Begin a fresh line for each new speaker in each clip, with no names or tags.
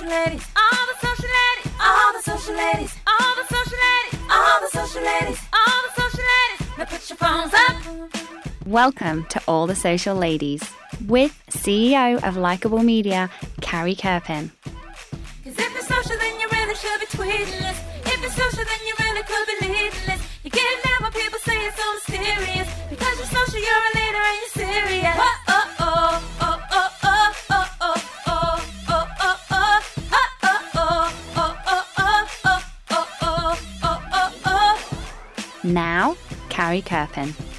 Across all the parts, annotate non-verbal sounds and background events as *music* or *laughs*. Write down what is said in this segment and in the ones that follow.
social ladies, all the social ladies, all the social ladies, all the social ladies, all the social ladies, all the social ladies. Now put your phones up.
Welcome to All the Social Ladies with CEO of Likeable Media, Carrie Kerpen. Carrie Kerpen.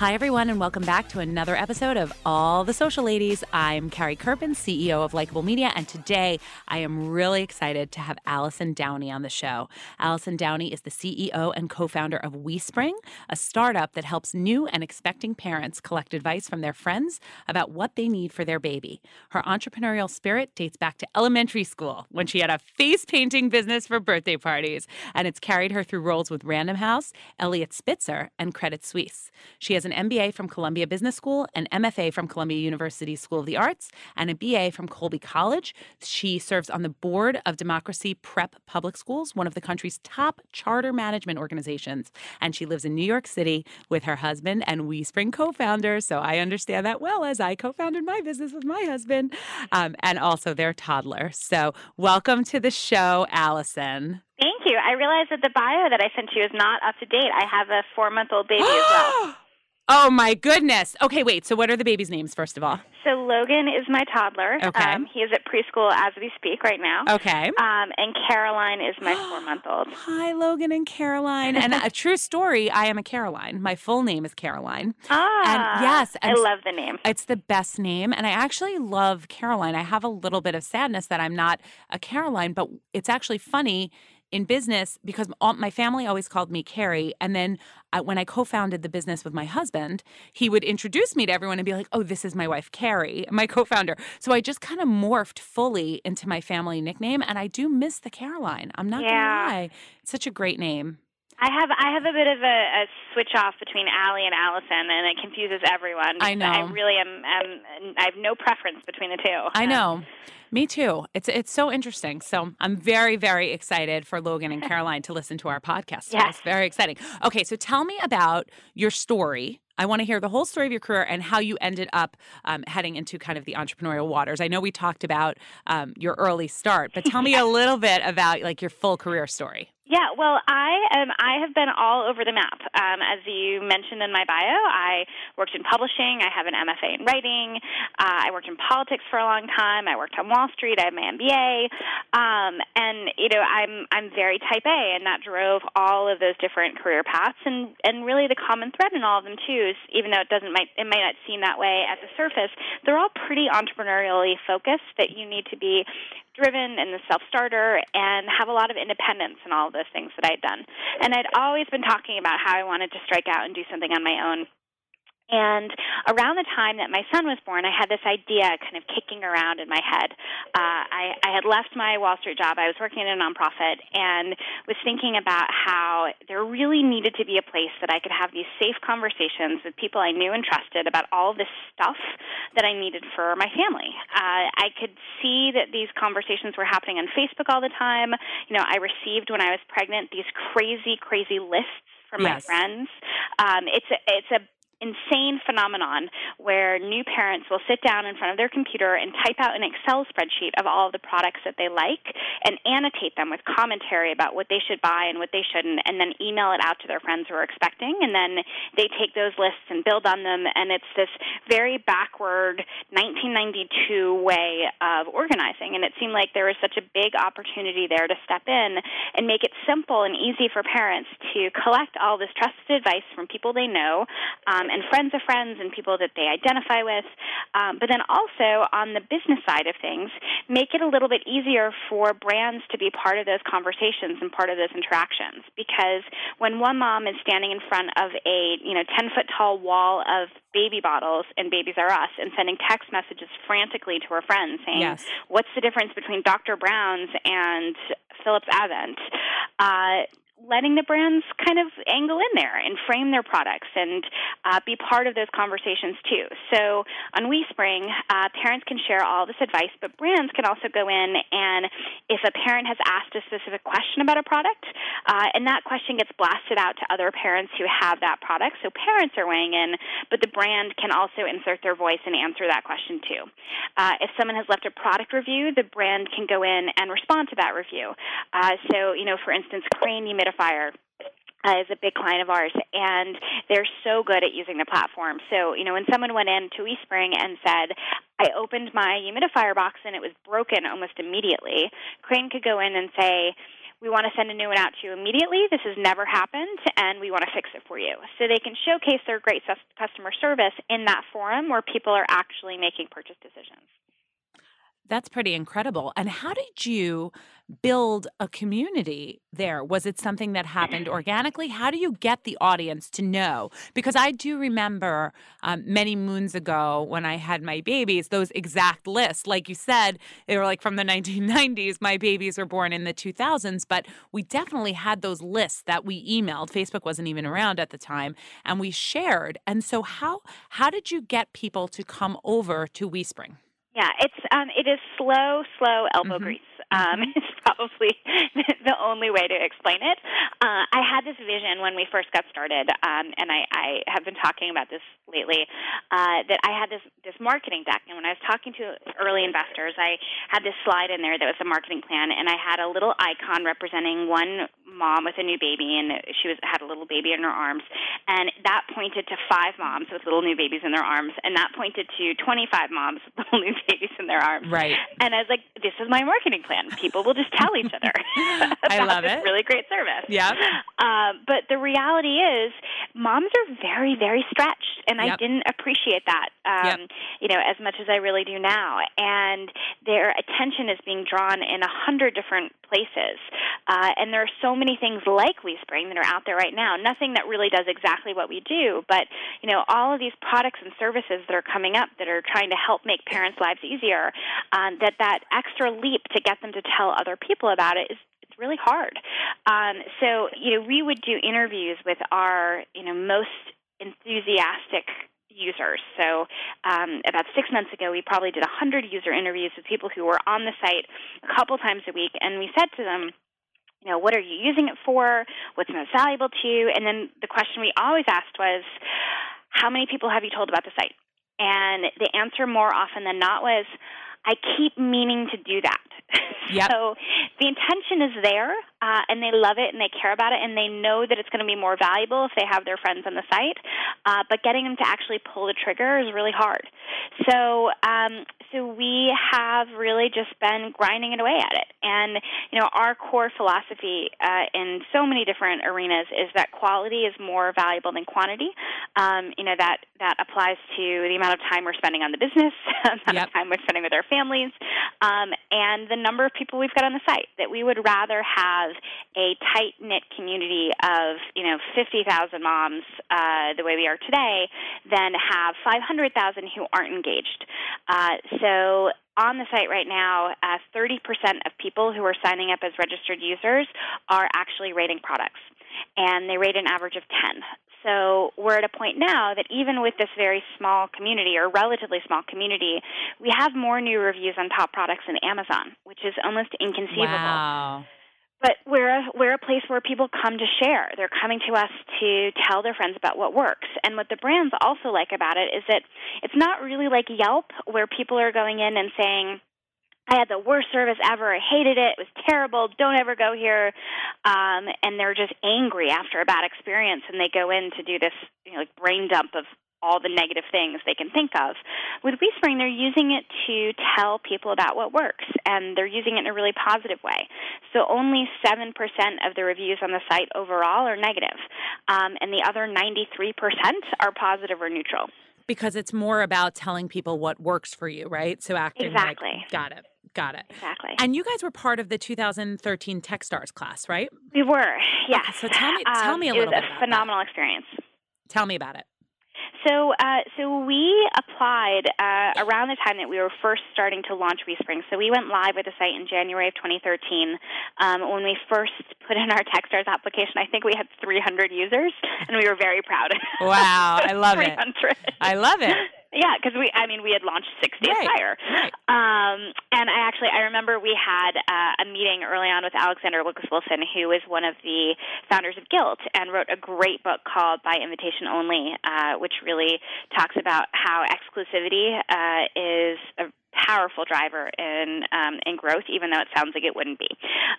Hi, everyone, and welcome back to another episode of All the Social Ladies. I'm Carrie Kerpen, CEO of Likeable Media, and today I am really excited to have Allison Downey on the show. Allison Downey is the CEO and co founder of WeSpring, a startup that helps new and expecting parents collect advice from their friends about what they need for their baby. Her entrepreneurial spirit dates back to elementary school when she had a face painting business for birthday parties, and it's carried her through roles with Random House, Eliot Spitzer, and Credit Suisse. She has an MBA from Columbia Business School, an MFA from Columbia University School of the Arts, and a BA from Colby College. She serves on the board of Democracy Prep Public Schools, one of the country's top charter management organizations. And she lives in New York City with her husband and WeSpring co founder. So I understand that well as I co founded my business with my husband um, and also their toddler. So welcome to the show, Allison.
Thank you. I realized that the bio that I sent you is not up to date. I have a four month old baby as well. *gasps* *gasps* *gasps*
Oh my goodness. Okay, wait. So, what are the babies' names, first of all?
So Logan is my toddler.
Okay.
Um, he is at preschool as we speak right now.
Okay.
Um, and Caroline is my *gasps* four month old.
Hi, Logan and Caroline. And a true story, I am a Caroline. My full name is Caroline.
Ah,
And yes,
I love the name.
It's the best name. And I actually love Caroline. I have a little bit of sadness that I'm not a Caroline, but it's actually funny in business because all, my family always called me Carrie. And then I, when I co founded the business with my husband, he would introduce me to everyone and be like, oh, this is my wife, Carrie, my co founder. So I just kind of morphed fully into my family nickname. And I do miss the Caroline. I'm not
Yeah.
going to lie. It's such a great name.
I have I have a bit of a, a switch off between Allie and Allison, and it confuses everyone.
I
know. I really am, am. I have no preference between the two.
I know. Me too. It's it's so interesting. So I'm very very excited for Logan and *laughs* Caroline to listen to our podcast.
Yes.
It's very exciting. Okay, so tell me about your story. I want to hear the whole story of your career and how you ended up um, heading into kind of the entrepreneurial waters. I know we talked about um, your early start, but tell me a *laughs* little bit about like your full career story.
Yeah, well, I um, I have been all over the map. Um, as you mentioned in my bio, I worked in publishing. I have an MFA in writing. Uh, I worked in politics for a long time. I worked on Wall Street. I have my MBA, um, and you know, I'm I'm very Type A, and that drove all of those different career paths. And and really, the common thread in all of them too even though it doesn't might it might not seem that way at the surface, they're all pretty entrepreneurially focused. That you need to be driven and the self starter and have a lot of independence in all of those things that I'd done. And I'd always been talking about how I wanted to strike out and do something on my own. And around the time that my son was born, I had this idea kind of kicking around in my head. Uh, I, I had left my Wall Street job. I was working in a nonprofit and was thinking about how there really needed to be a place that I could have these safe conversations with people I knew and trusted about all this stuff that I needed for my family. Uh, I could see that these conversations were happening on Facebook all the time. You know, I received when I was pregnant these crazy, crazy lists from my friends. Um, it's a, it's a insane phenomenon where new parents will sit down in front of their computer and type out an Excel spreadsheet of all of the products that they like and annotate them with commentary about what they should buy and what they shouldn't, and then email it out to their friends who are expecting. And then they take those lists and build on them, and it's this very backward 1992 way of organizing. And it seemed like there was such a big opportunity there to step in and make it simple and easy for parents to collect all this trusted advice from people they know um, and friends of friends and people that they identify with. Um, but then also on the business side of things, make it a little bit easier for brands to be part of those conversations and part of those interactions. Because when one mom is standing in front of a you know 10 foot tall wall of baby bottles and Babies R Us and sending text messages frantically to her friends saying,
Yes.
"What's the difference between Dr. Brown's and Philips Avent?" Uh, letting the brands kind of angle in there and frame their products and uh, be part of those conversations too. So on WeSpring, uh, parents can share all this advice, but brands can also go in and if a parent has asked a specific question about a product, uh, and that question gets blasted out to other parents who have that product, so parents are weighing in, but the brand can also insert their voice and answer that question too. Uh, if someone has left a product review, the brand can go in and respond to that review. Uh, so, you know, for instance, Crane Humidifier uh, is a big client of ours, and they're so good at using the platform. So, you know, when someone went in to WeSpring and said, I opened my humidifier box and it was broken almost immediately, Crane could go in and say, we want to send a new one out to you immediately. This has never happened, and we want to fix it for you. So they can showcase their great customer service in that forum where people are actually making purchase decisions.
That's pretty incredible. And how did you build a community there? Was it something that happened *clears throat* organically? How do you get the audience to know? Because I do remember um, many moons ago when I had my babies, those exact lists. Like you said, they were like from the *laughs* 1990s. My babies were born in the 2000s, but we definitely had those lists that we emailed. Facebook wasn't even around at the time, and we shared. And so, how how did you get people to come over to WeSpring?
Yeah, it's um, it is slow, slow elbow mm-hmm. grease. Um, *laughs*
mm-hmm.
It's probably *laughs* the only way to explain it. Uh, I had this vision when we first got started, um, and I, I have been talking about this lately. Uh, that I had this this marketing deck, and when I was talking to early investors, I had this slide in there that was a marketing plan, and I had a little icon representing one mom with a new baby, and she was had a little baby in her arms, and that pointed to five moms with little new babies in their arms, and that pointed to 25 moms with little new *laughs* babies in their arms.
Right.
And I was like, this is my marketing plan. People will just tell each other. *laughs*
I *laughs* love it.
Really great service.
Yeah.
Um, but the reality is, moms are very, very stretched, and
Yep.
I didn't appreciate that. Um,
Yep.
You know, as much as I really do now. And their attention is being drawn in a hundred different places. Uh, and there are so many things like WeSpring that are out there right now. Nothing that really does exactly what we do, but you know, all of these products and services that are coming up that are trying to help make parents' lives easier. Um, that that extra leap to get them to tell other people about it is it's really hard. Um, so you know, we would do interviews with our you know most enthusiastic users. So um, about six months ago, we probably did 100 user interviews with people who were on the site a couple times a week, and we said to them, you know, what are you using it for? What's most valuable to you? And then the question we always asked was, how many people have you told about the site? And the answer more often than not was, I keep meaning to do that. *laughs*
Yep.
so the intention is there, uh, and they love it and they care about it, and they know that it's going to be more valuable if they have their friends on the site. Uh, but getting them to actually pull the trigger is really hard. So, um, so we have really just been grinding it away at it. And you know, our core philosophy uh, in so many different arenas is that quality is more valuable than quantity. Um, you know that that applies to the amount of time we're spending on the business, *laughs* the amount
Yep.
of time we're spending with our families, um, and the number of people we've got on the site. That we would rather have a tight knit community of you know 50,000 moms uh, the way we are today than have 500,000 who aren't engaged. Uh, so on the site right now, uh, 30% of people who are signing up as registered users are actually rating products, and they rate an average of 10. So we're at a point now that even with this very small community or relatively small community, we have more new reviews on top products than Amazon, which is almost inconceivable.
Wow.
But we're a, we're a place where people come to share. They're coming to us to tell their friends about what works. And what the brands also like about it is that it's not really like Yelp, where people are going in and saying, I had the worst service ever. I hated it. It was terrible. Don't ever go here. Um, and they're just angry after a bad experience, and they go in to do this you know, like brain dump of all the negative things they can think of. With WeSpring, they're using it to tell people about what works, and they're using it in a really positive way. So only 7% of the reviews on the site overall are negative, um, and the other 93% are positive or neutral.
Because it's more about telling people what works for you, right? So acting
Exactly.
like got it. Got it.
Exactly.
And you guys were part of the 2013 Techstars class, right?
we were, yes.
so tell me- tell
Um,
me a
it
little
was
bit
a
about that.
phenomenal experience.
Tell me about it.
So, uh, so we applied uh, around the time that we were first starting to launch WeSpring. So we went live with the site in January of 2013. Um, when we first put in our Techstars application, I think we had 300 users, and we were very proud.
Wow, I love *laughs* it.
300.
I love it.
Yeah, because we, I mean, we had launched six days
Right,
prior.
right.
Um, and I actually, I remember we had uh, a meeting early on with Alexandra Wilkis Wilson, who is one of the founders of Gilt, and wrote a great book called By Invitation Only, uh, which really talks about how exclusivity uh, is a powerful driver in um, in growth, even though it sounds like it wouldn't be.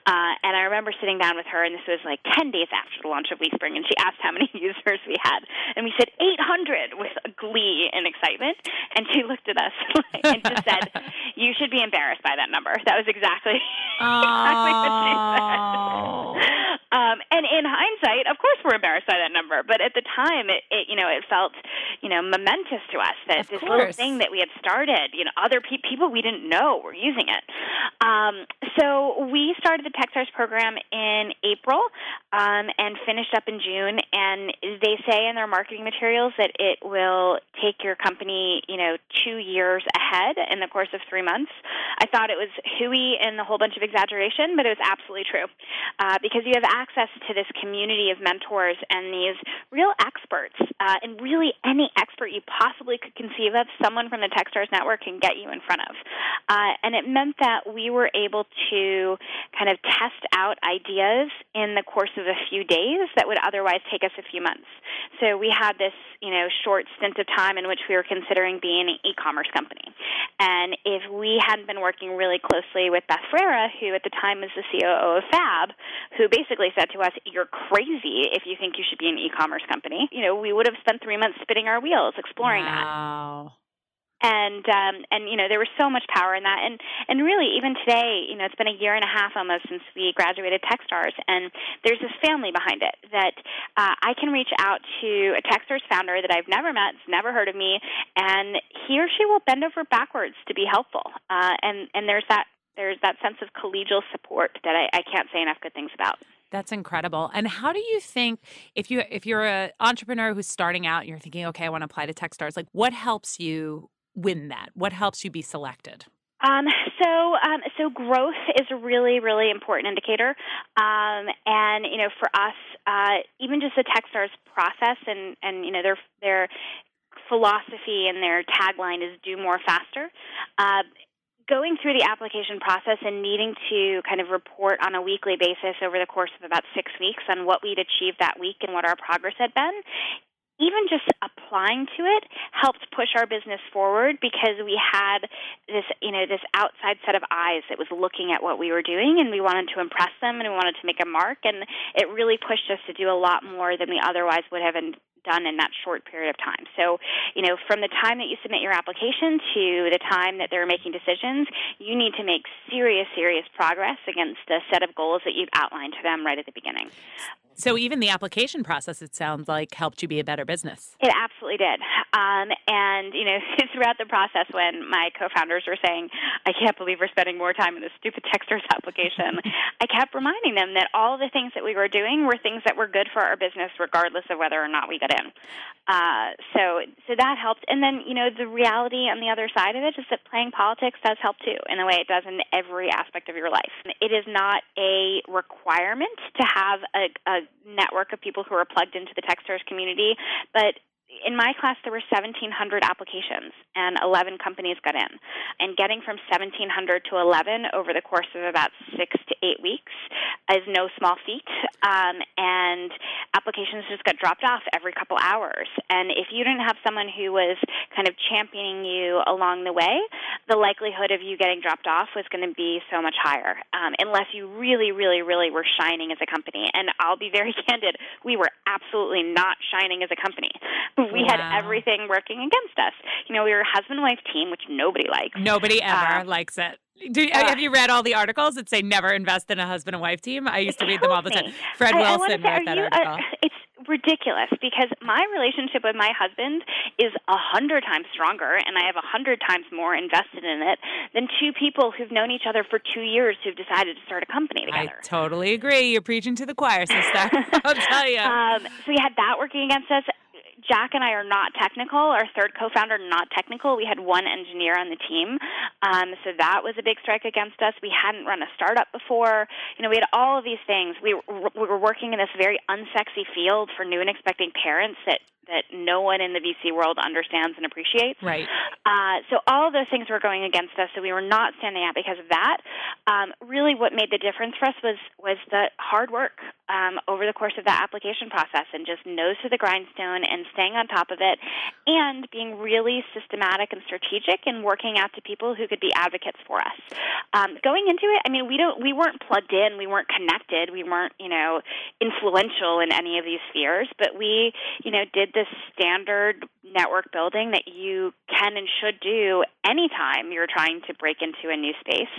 Uh, and I remember sitting down with her, and this was like ten days after the launch of WeSpring, and she asked how many *laughs* users we had, and we said 800 with glee and excitement. And she looked at us *laughs* and just said, "You should be embarrassed by that number." That was exactly *laughs* exactly what she said. Um, and in hindsight, of course, we're embarrassed by that number. But at the time, it, it you know it felt you know momentous to us that
Of
this little thing that we had started, you know, other pe- people we didn't know were using it. Um, so we started the Techstars program in April um, and finished up in June. And they say in their marketing materials that it will take your company, you know, two years ahead in the course of three months. I thought it was hooey and a whole bunch of exaggeration, but it was absolutely true uh, because you have access to this community of mentors and these real experts, uh, and really any expert you possibly could conceive of, someone from the Techstars network can get you in front of. Uh, and it meant that we were able to kind of test out ideas in the course of a few days that would otherwise take us a few months. So we had this, you know, short stint of time in which we were considering being an e-commerce company. And if we hadn't been working really closely with Beth Ferreira, who at the time was the COO of Fab, who basically said to us, "You're crazy if you think you should be an e-commerce company." You know, we would have spent three months spinning our wheels exploring that
wow.
And um and you know there was so much power in that and and really even today you know it's been a year and a half almost since we graduated techstars and there's this family behind it that uh, i can reach out to a techstars founder that i've never met has never heard of me and he or she will bend over backwards to be helpful uh and and there's that there's that sense of collegial support that I, I can't say enough good things about.
That's incredible. And how do you think if you if you're an entrepreneur who's starting out and you're thinking, okay, I want to apply to Techstars, like what helps you win that? What helps you be selected?
Um, so, um, so growth is a really, really important indicator. Um, and you know, for us, uh, even just the Techstars process and and you know their their philosophy and their tagline is "Do more faster." Uh, going through the application process and needing to kind of report on a weekly basis over the course of about six weeks on what we'd achieved that week and what our progress had been even just applying to it helped push our business forward because we had this, you know, this outside set of eyes that was looking at what we were doing and we wanted to impress them and we wanted to make a mark and it really pushed us to do a lot more than we otherwise would have in, done in that short period of time. So, you know, from the time that you submit your application to the time that they're making decisions, you need to make serious, serious progress against a set of goals that you've outlined to them right at the beginning.
So even the application process, it sounds like, helped you be a better business.
It absolutely did. Um, and, you know, *laughs* throughout the process when my co-founders were saying, I can't believe we're spending more time in this stupid Techstars *laughs* application, I kept reminding them that all the things that we were doing were things that were good for our business regardless of whether or not we got in. Uh, so, so that helped. And then, you know, the reality on the other side of it is that playing politics does help too, in the way it does in every aspect of your life. It is not a requirement to have a, a network of people who are plugged into the Techstars community, but in my class, there were 1,700 applications, and 11 companies got in. And getting from 1,700 to 11 over the course of about six to eight weeks is no small feat. Um, and applications just got dropped off every couple hours. And if you didn't have someone who was kind of championing you along the way, the likelihood of you getting dropped off was going to be so much higher, um, unless you really, really, really were shining as a company. And I'll be very *laughs* candid, we were absolutely not shining as a company *laughs* we had everything working against us. You know, we were a husband and wife team, which nobody likes.
Nobody ever
Uh,
likes it. Do,
uh,
have you read all the articles that say never invest in a husband and wife team? I used to read them all the time.
me.
Fred
I- I
Wilson
say,
wrote that
you-
article.
uh, it's ridiculous because my relationship with my husband is a hundred times stronger, and I have a hundred times more invested in it than two people who've known each other for two years who've decided to start a company
I
together.
totally agree. You're preaching to the choir, sister. *laughs* *laughs* I'll tell you.
Um, so we had that working against us. Jack and I are not technical. Our third co-founder not technical. We had one engineer on the team, um, so that was a big strike against us. We hadn't run a startup before. You know, we had all of these things. We we were working in this very unsexy field for new and expecting parents that that no one in the VC world understands and appreciates.
Right.
Uh, so all of those things were going against us. So we were not standing out because of that. Um, really, what made the difference for us was was the hard work um, over the course of that application process, and just nose to the grindstone and staying on top of it, and being really systematic and strategic and working out to people who could be advocates for us. Um, going into it, I mean, we don't we weren't plugged in, we weren't connected, we weren't you know influential in any of these spheres, but we you know did this standard network building that you can and should do anytime you're trying to break into a new space.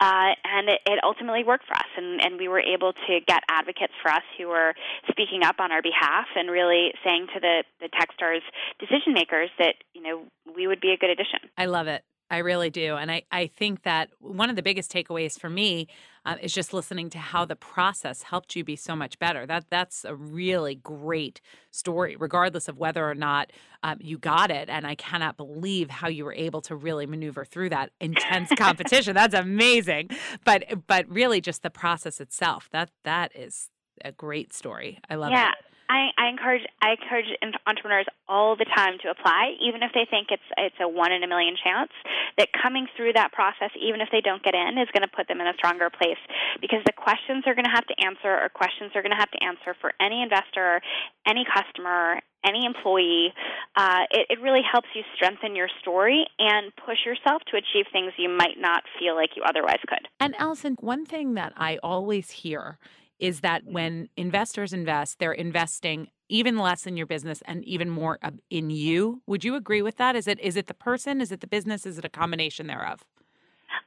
Uh, and it, it ultimately worked for us, and, and we were able to get advocates for us who were speaking up on our behalf and really saying to the, the Techstars decision makers that, you know, we would be a good addition.
I love it. I really do. And I, I think that one of the biggest takeaways for me uh, is just listening to how the process helped you be so much better. That That's a really great story, regardless of whether or not um, you got it. And I cannot believe how you were able to really maneuver through that intense competition. That's amazing. But but really just the process itself, that that is a great story. I love
yeah.
it.
I, I encourage I encourage entrepreneurs all the time to apply, even if they think it's it's a one in a million chance. That coming through that process, even if they don't get in, is going to put them in a stronger place because the questions they're going to have to answer are questions they're going to have to answer for any investor, any customer, any employee. Uh, it, it really helps you strengthen your story and push yourself to achieve things you might not feel like you otherwise could.
And Allison, one thing that I always hear is that when investors invest, they're investing even less in your business and even more in you. Would you agree with that? Is it is it the person? Is it the business? Is it a combination thereof?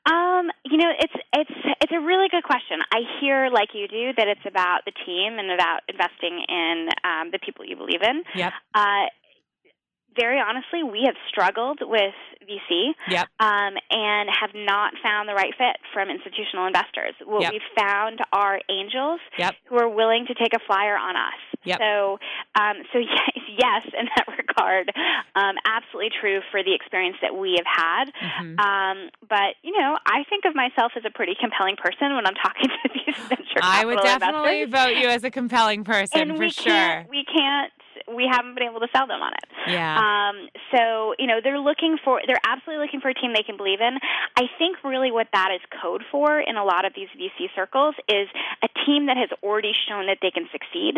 Um, you know, it's it's it's a really good question. I hear, like you do, that it's about the team and about investing in um, the people you believe in.
Yep.
Uh, very honestly, we have struggled with VC
yep.
um, and have not found the right fit from institutional investors. What
yep.
we've found are angels
yep.
who are willing to take a flyer on us. So, um, so *laughs* yes, yes, in that regard, um, absolutely true for the experience that we have had.
Mm-hmm.
Um, but you know, I think of myself as a pretty compelling person when I'm talking *laughs* to these venture
I would definitely
investors.
vote you as a compelling person
and
for
we
sure.
Can't, we can't we haven't been able to sell them on it.
Yeah.
Um, so you know they're looking for they're absolutely looking for a team they can believe in. I think really what that is code for in a lot of these VC circles is a team that has already shown that they can succeed.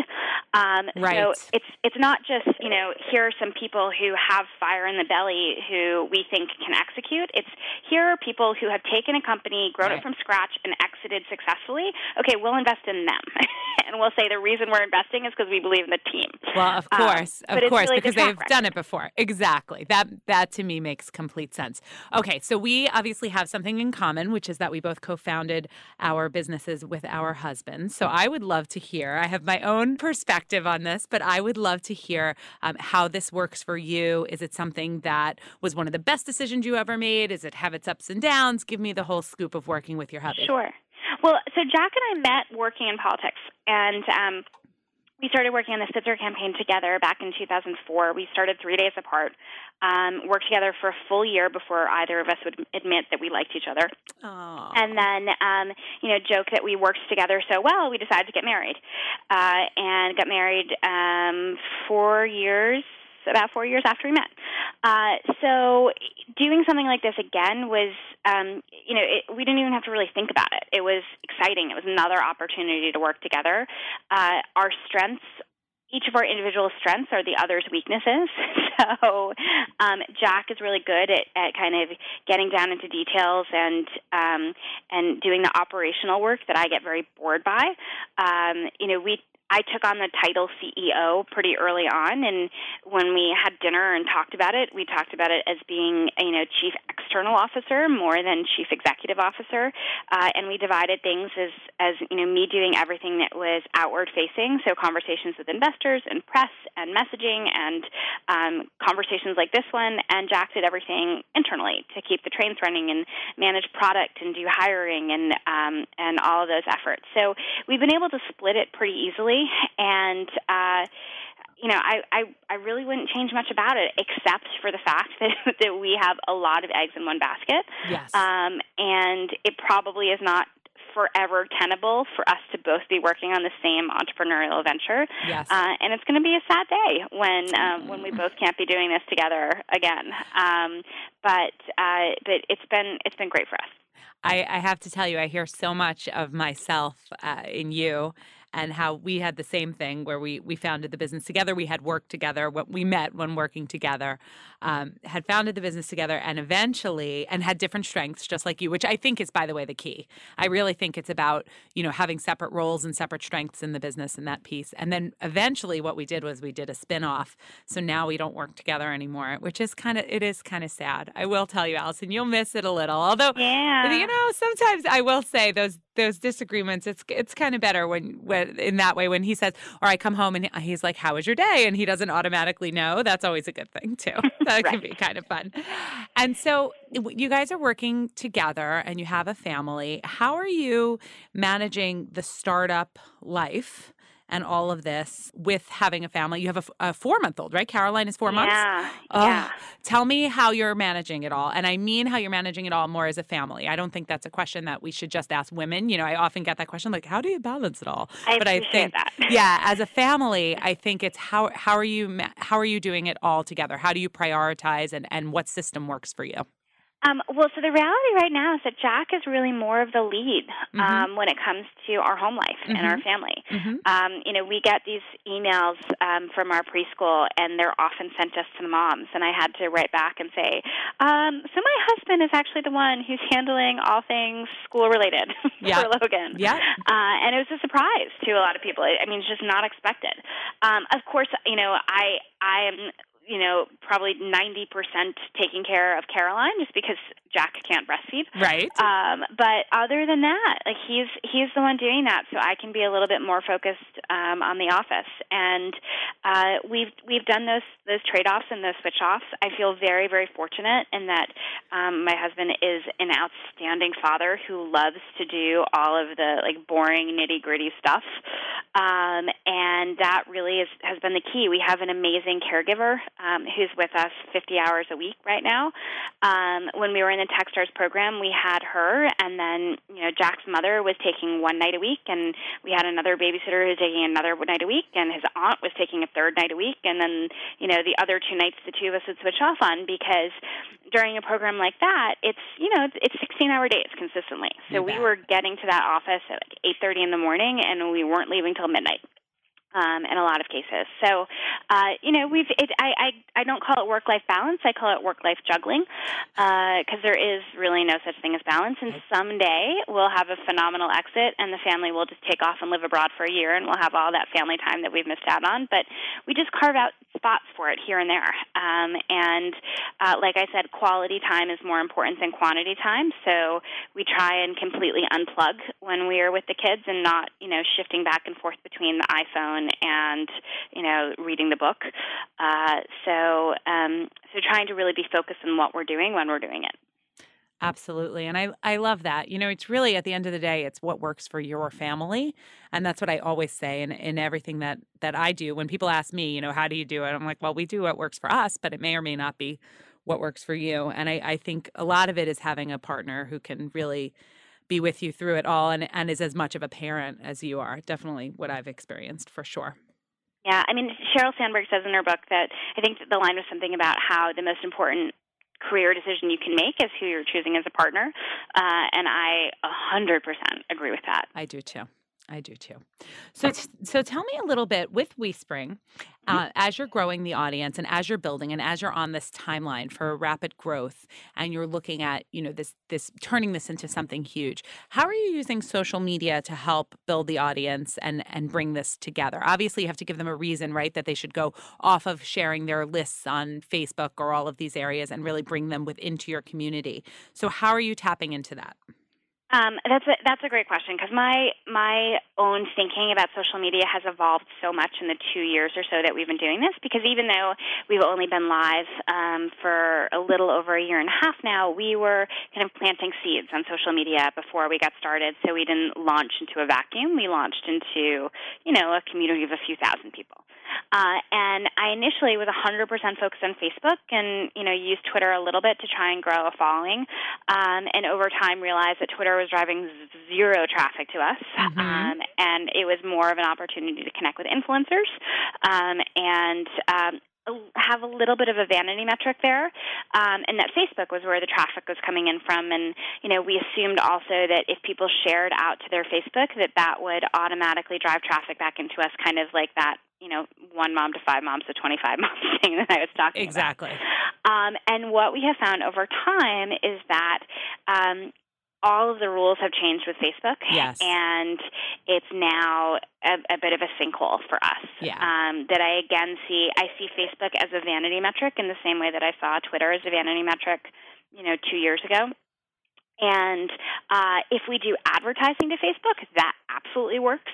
Um,
right.
So it's it's not just you know here are some people who have fire in the belly who we think can execute. It's here are people who have taken a company, grown
right.
it from scratch, and exited successfully. Okay, we'll invest in them, *laughs* and we'll say the reason we're investing is because we believe in the team.
Well, of course,
um,
of course,
really
because
the
they've
record.
done it before. Exactly. That that to me makes complete sense. Okay, so we obviously have something in common, which is that we both co-founded our businesses with our husbands. So I would love to hear. I have my own perspective on this, but I would love to hear um, how this works for you. Is it something that was one of the best decisions you ever made? Is it have its ups and downs? Give me the whole scoop of working with your hubby.
Sure. Well, so Jack and I met working in politics, and um, we started working on the Spitzer campaign together back in 2004. We started three days apart, um, worked together for a full year before either of us would admit that we liked each other.
Aww.
And then, um, you know, joke that we worked together so well, we decided to get married, uh, and got married um, four years about four years after we met. Uh, so doing something like this again was, um, you know, it, we didn't even have to really think about it. It was exciting. It was another opportunity to work together. Uh, our strengths. Each of our individual strengths are the other's weaknesses. *laughs* So um, Jack is really good at, at kind of getting down into details and um, and doing the operational work that I get very bored by. Um, you know, we I took on the title CEO pretty early on, and when we had dinner and talked about it, we talked about it as being, you know, chief external officer more than chief executive officer, uh, and we divided things as, as you know, me doing everything that was outward facing, so conversations with investors and press and messaging and um, conversations like this one, and Jack did everything internally to keep the trains running and manage product and do hiring and um, and all of those efforts. So we've been able to split it pretty easily and uh, you know, I, I I really wouldn't change much about it, except for the fact *laughs* that that we have a lot of eggs in one basket.
Yes.
Um, and it probably is not forever tenable for us to both be working on the same entrepreneurial venture.
Yes.
Uh, and it's going to be a sad day when um, when we both can't be doing this together again. Um, but uh, but it's been it's been great for us.
I, I have to tell you, I hear so much of myself uh, in you and how we had the same thing where we we founded the business together. We had worked together. What we met when working together, um, had founded the business together, and eventually and had different strengths, just like you, which I think is, by the way, the key. I really think it's about you know having separate roles and separate strengths in the business and that piece. And then eventually, what we did was we did a spin off. So now we don't work together anymore, which is kind of it is kind of sad. I will tell you, Allison, you'll miss it a little. Although
Yeah.
you know, sometimes I will say those those disagreements. It's it's kind of better when when in that way when he says, or I come home and he's like, "How was your day?" and he doesn't automatically know. That's always a good thing too. *laughs* That can be kind of fun. And so you guys are working together and you have a family. How are you managing the startup life? And all of this with having a family. You have a four month old, right? Caroline is four months.
Yeah.
Oh,
yeah.
Tell me how you're managing it all. And I mean how you're managing it all more as a family. I don't think that's a question that we should just ask women. You know, I often get that question like, how do you balance it all?
I
but I think,
that. *laughs*
yeah, as a family, I think it's how how are you how are you doing it all together? How do you prioritize and and what system works for you?
Um, well, so the reality right now is that Jack is really more of the lead
Mm-hmm.
um, when it comes to our home life and our family. Um, you know, we get these emails um, from our preschool, and they're often sent just to the moms. And I had to write back and say, um, "So my husband is actually the one who's handling all things school related *laughs*
Yeah.
for Logan."
Yeah.
uh, and it was a surprise to a lot of people. I mean, it's just not expected. Um, of course, you know, I I am you know probably ninety percent taking care of Caroline just because Jack can't breastfeed.
Right.
Um, but other than that, like he's he's the one doing that, so I can be a little bit more focused um, on the office. And uh, we've we've done those those trade offs and those switch offs. I feel very very fortunate in that um, my husband is an outstanding father who loves to do all of the like boring nitty gritty stuff, um, and that really is, has been the key. We have an amazing caregiver um, who's with us 50 hours a week right now. Um, when we were in the Techstars program, we had her, and then you know Jack's mother was taking one night a week, and we had another babysitter who was taking another night a week, and his aunt was taking a third night a week, and then you know the other two nights the two of us would switch off on because during a program like that, it's you know it's 16 hour days consistently. So we were getting to that office at like 8:30 in the morning, and we weren't leaving till midnight um, in a lot of cases. So, uh, you know, we've it, I, I I don't call it work life balance. I call it work life juggling because there is really no such thing as balance. And someday we'll have a phenomenal exit, and the family will just take off and live abroad for a year, and we'll have all that family time that we've missed out on. But we just carve out spots for it here and there. Um, and uh, like I said, quality time is more important than quantity time. So we try and completely unplug when we are with the kids and not, you know, shifting back and forth between the iPhone and, you know, reading the book. Uh, so, um, so trying to really be focused on what we're doing when we're doing it.
Absolutely. And I, I love that. You know, it's really at the end of the day, it's what works for your family. And that's what I always say in, in everything that, that I do. When people ask me, you know, how do you do it? I'm like, well, we do what works for us, but it may or may not be what works for you. And I, I think a lot of it is having a partner who can really be with you through it all and, and is as much of a parent as you are. Definitely what I've experienced for sure.
Yeah, I mean, Sheryl Sandberg says in her book that I think the line was something about how the most important career decision you can make is who you're choosing as a partner, uh, and I hundred percent agree with that.
I do too. I do too. So, so tell me a little bit with WeSpring, uh, as you're growing the audience and as you're building and as you're on this timeline for rapid growth, and you're looking at you know this this turning this into something huge. How are you using social media to help build the audience and and bring this together? Obviously, you have to give them a reason, right, that they should go off of sharing their lists on Facebook or all of these areas and really bring them within to your community. So, how are you tapping into that?
Um, that's a, that's a great question because my my own thinking about social media has evolved so much in the two years or so that we've been doing this. Because even though we've only been live um, for a little over a year and a half now, we were kind of planting seeds on social media before we got started. So we didn't launch into a vacuum. We launched into you know a community of a few thousand people. Uh, and I initially was 100% focused on Facebook and, you know, used Twitter a little bit to try and grow a following. Um, and over time realized that Twitter was driving zero traffic to us.
Mhm.
Um, and it was more of an opportunity to connect with influencers um, and um, have a little bit of a vanity metric there, um, and that Facebook was where the traffic was coming in from. And you know, we assumed also that if people shared out to their Facebook, that that would automatically drive traffic back into us, kind of like that. You know, one mom to five moms to 25 *laughs* moms thing that I was talking about.
Exactly.
Um, and what we have found over time is that um, all of the rules have changed with Facebook.
Yes.
And it's now a, a bit of a sinkhole for us.
Yeah.
Um, that I again see, I see Facebook as a vanity metric in the same way that I saw Twitter as a vanity metric, you know, two years ago. And uh, if we do advertising to Facebook, that absolutely works.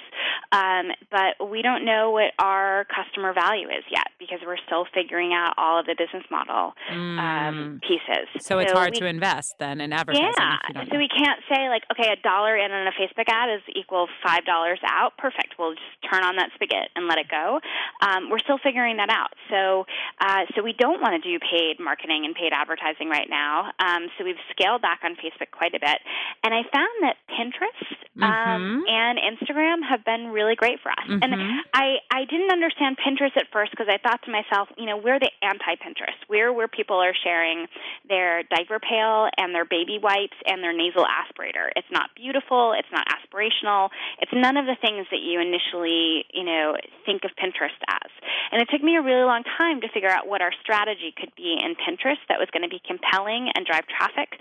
Um, but we don't know what our customer value is yet because we're still figuring out all of the business model um,
Mm.
pieces.
So it's hard
we,
to invest then in advertising.
yeah.
if you don't
So
know.
we can't say like, okay, a dollar in on a Facebook ad is equal five dollars out. Perfect. We'll just turn on that spigot and let it go. Um, we're still figuring that out. So, uh, so we don't want to do paid marketing and paid advertising right now. Um, so we've scaled back on Facebook quite a bit, and I found that Pinterest um,
Mhm.
and Instagram have been really great for us.
Mhm.
And I I didn't understand Pinterest at first because I thought to myself, you know, we're the anti Pinterest. We're where people are sharing their diaper pail and their baby wipes and their nasal aspirator. It's not beautiful. It's not aspirational. It's none of the things that you initially, you know, think of Pinterest as. And it took me a really long time to figure out what our strategy could be in Pinterest that was going to be compelling and drive traffic.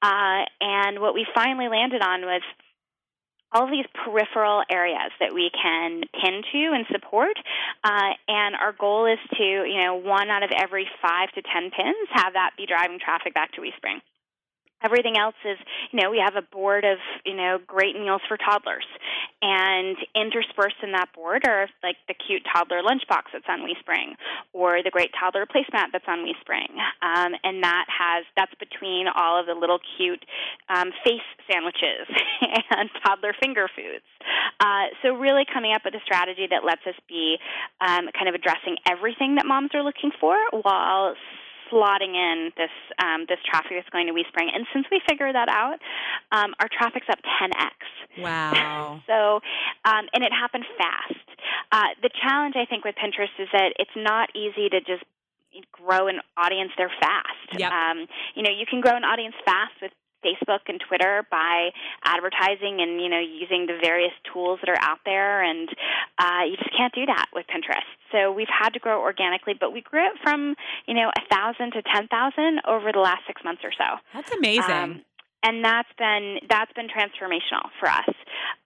Uh, and what we finally landed on was all these peripheral areas that we can pin to and support. Uh, and our goal is to, you know, one out of every five to ten pins have that be driving traffic back to WeSpring. Everything else is, you know, we have a board of, you know, great meals for toddlers. And interspersed in that board are like the cute toddler lunchbox that's on WeSpring or the great toddler placemat that's on WeSpring. Um, and that has, that's between all of the little cute um, face sandwiches *laughs* and toddler finger foods. Uh, so really coming up with a strategy that lets us be um, kind of addressing everything that moms are looking for while slotting in this um, this traffic that's going to WeSpring. And since we figured that out, um, our traffic's up 10x.
Wow. *laughs*
So, um, and it happened fast. Uh, the challenge, I think, with Pinterest is that it's not easy to just grow an audience there fast.
Yep.
Um, you know, you can grow an audience fast with Facebook and Twitter by advertising and you know using the various tools that are out there, and uh, you just can't do that with Pinterest. So we've had to grow organically, but we grew it from you know a thousand to ten thousand over the last six months or so.
That's amazing.
Um, and that's been that's been transformational for us.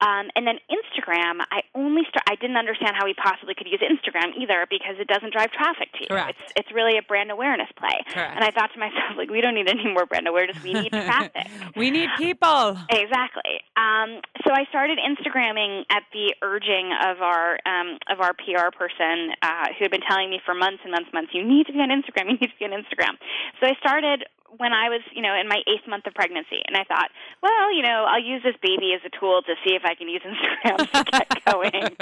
Um, and then Instagram, I only start. I didn't understand how we possibly could use Instagram either because it doesn't drive traffic to you.
Correct.
It's it's really a brand awareness play.
Correct.
And I thought to myself, *laughs* like, we don't need any more brand awareness. We need *laughs* traffic.
we need people.
Exactly. Um, so I started Instagramming at the urging of our um, of our PR person uh, who had been telling me for months and months, and months, you need to be on Instagram. You need to be on Instagram. So I started when I was, you know, in my eighth month of pregnancy, and I thought, well, you know, I'll use this baby as a tool to see if I can use Instagram to *laughs* get going,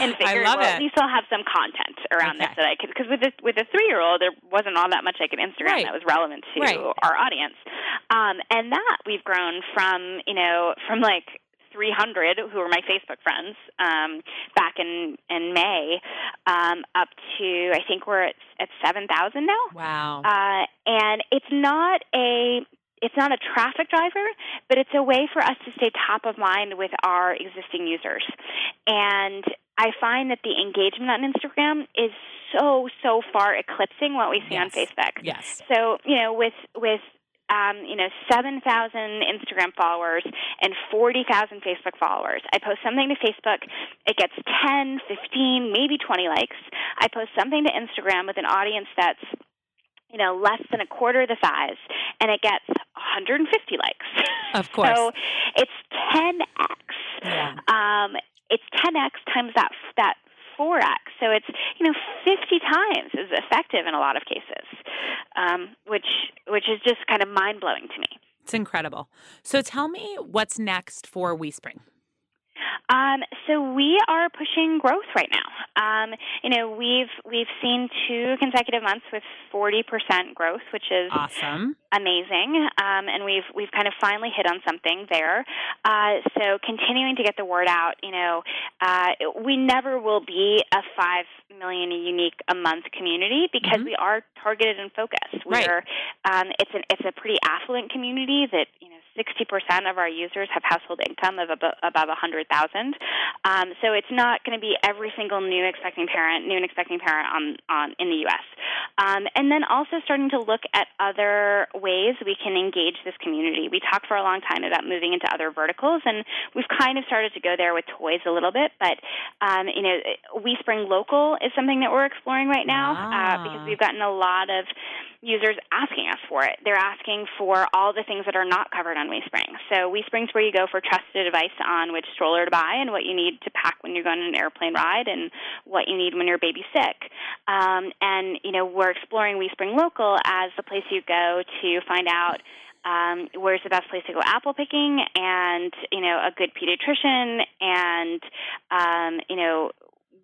and figure,
I love
well,
it.
at least I'll have some content around
Okay.
this that I could, because with a, with a three year old, there wasn't all that much I could Instagram
Right.
that was relevant to
Right.
our audience, um, and that we've grown from, you know, from like 300 who were my Facebook friends um, back in in May, um, up to I think we're at, at 7,000 now.
Wow.
Uh, and it's not a it's not a traffic driver, but it's a way for us to stay top of mind with our existing users. And I find that the engagement on Instagram is so so far eclipsing what we see on Facebook.
yes.
So you know, with with um, you know, 7,000 Instagram followers and 40,000 Facebook followers. I post something to Facebook, it gets 10, 15, maybe 20 likes. I post something to Instagram with an audience that's, you know, less than a quarter the size, and it gets 150 likes.
Of *laughs* course.
So it's 10x.
Yeah.
Um, it's 10x times that that 4x. So it's you know 50 times as effective in a lot of cases, um, which which is just kind of mind blowing to me.
It's incredible. So tell me what's next for WeSpring.
Um, so we are pushing growth right now. Um, you know, we've we've seen two consecutive months with 40% growth, which is
Awesome.
amazing. Um, and we've we've kind of finally hit on something there. Uh, so continuing to get the word out. You know, uh, we never will be a five million unique a month community because
Mhm.
we are targeted and focused.
Right.
We're um, it's an it's a pretty affluent community that you know. 60% of our users have household income of abo- above 100,000. Um, so it's not going to be every single new expecting parent, new and expecting parent on, on in the U.S. Um, and then also starting to look at other ways we can engage this community. We talked for a long time about moving into other verticals, and we've kind of started to go there with toys a little bit. But um, you know, WeSpring Local is something that we're exploring right now
Ah.
uh, because we've gotten a lot of users asking us for it. They're asking for all the things that are not covered on WeSpring. So WeSpring's where you go for trusted advice on which stroller to buy and what you need to pack when you're going on an airplane ride and what you need when your baby's sick. Um, and you know we're exploring WeSpring Local as the place you go to find out. Um, where's the best place to go apple picking and you know a good pediatrician and um, you know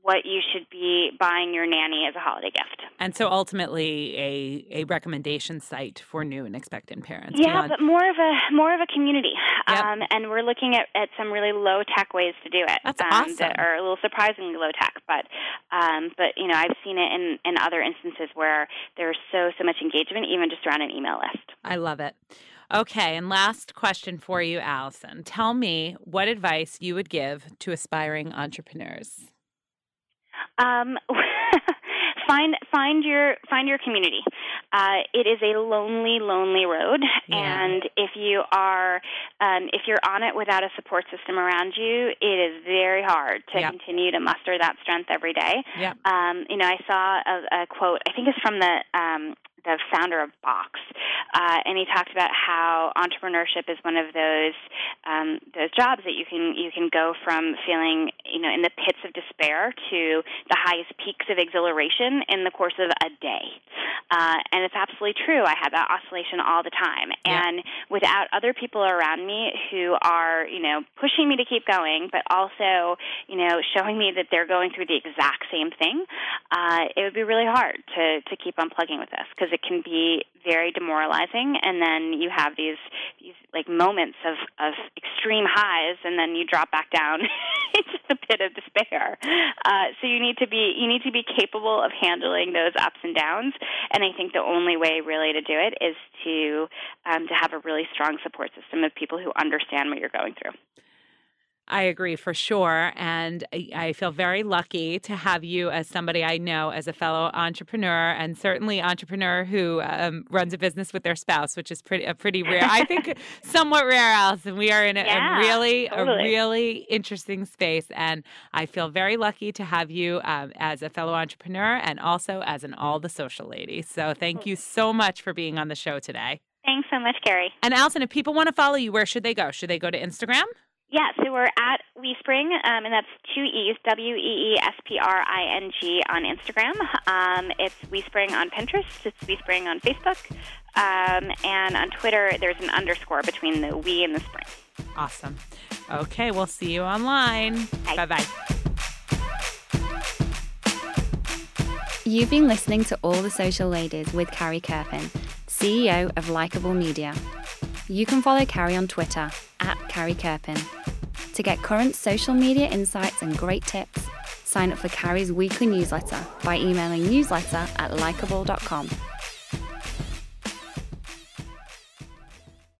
what you should be buying your nanny as a holiday gift.
And so ultimately a, a recommendation site for new and expectant parents.
Yeah,
beyond-
but more of a more of a community,
Yep.
um, and we're looking at, at some really low tech ways to do it.
That's
um,
awesome.
That are a little surprisingly low tech, but um, but you know I've seen it in in other instances where there's so so much engagement, even just around an email list.
I love it. Okay, and last question for you, Allison. Tell me what advice you would give to aspiring entrepreneurs.
Um, *laughs* find find your find your community. Uh, it is a lonely, lonely road,
Yeah.
and if you are um, if you're on it without a support system around you, it is very hard to
Yep.
continue to muster that strength every day.
Yep.
Um, you know, I saw a, a quote. I think it's from the um, the founder of Box, uh, and he talked about how entrepreneurship is one of those um, those jobs that you can you can go from feeling you know in the pits of despair to the highest peaks of exhilaration in the course of a day, uh, and it's absolutely true. I had that oscillation all the time,
Yeah.
and without other people around me who are you know pushing me to keep going, but also you know showing me that they're going through the exact same thing, uh, it would be really hard to to keep unplugging with this because it can be very demoralizing, and then you have these these like moments of of extreme highs, and then you drop back down *laughs* into the pit of despair. Uh, so you need to be you need to be capable of handling those ups and downs, and I think the only way really to do it is to um, to have a really strong support system of people who understand what you're going through.
I agree for sure. And I, I feel very lucky to have you as somebody I know as a fellow entrepreneur and certainly entrepreneur who um, runs a business with their spouse, which is pretty a pretty rare. I think *laughs* somewhat rare, Allison. We are in a, a really
totally.
a really interesting space, and I feel very lucky to have you um, as a fellow entrepreneur and also as an all the social lady. So thank you so much for being on the show today.
Thanks so much, Carrie.
And Allison, if people want to follow you, where should they go? Should they go to Instagram?
Yeah, so we're at WeSpring, um, and that's two E's, W E E S P R I N G on Instagram. Um, it's WeSpring on Pinterest, it's WeSpring on Facebook, um, and on Twitter, there's an underscore between the we and the spring.
Awesome. Okay, we'll see you online.
Bye.
Bye bye.
You've been listening to All the Social Ladies with Carrie Kerpen, CEO of Likeable Media. You can follow Carrie on Twitter at Carrie Kerpen. To get current social media insights and great tips, sign up for Carrie's weekly newsletter by emailing newsletter at likeable.com.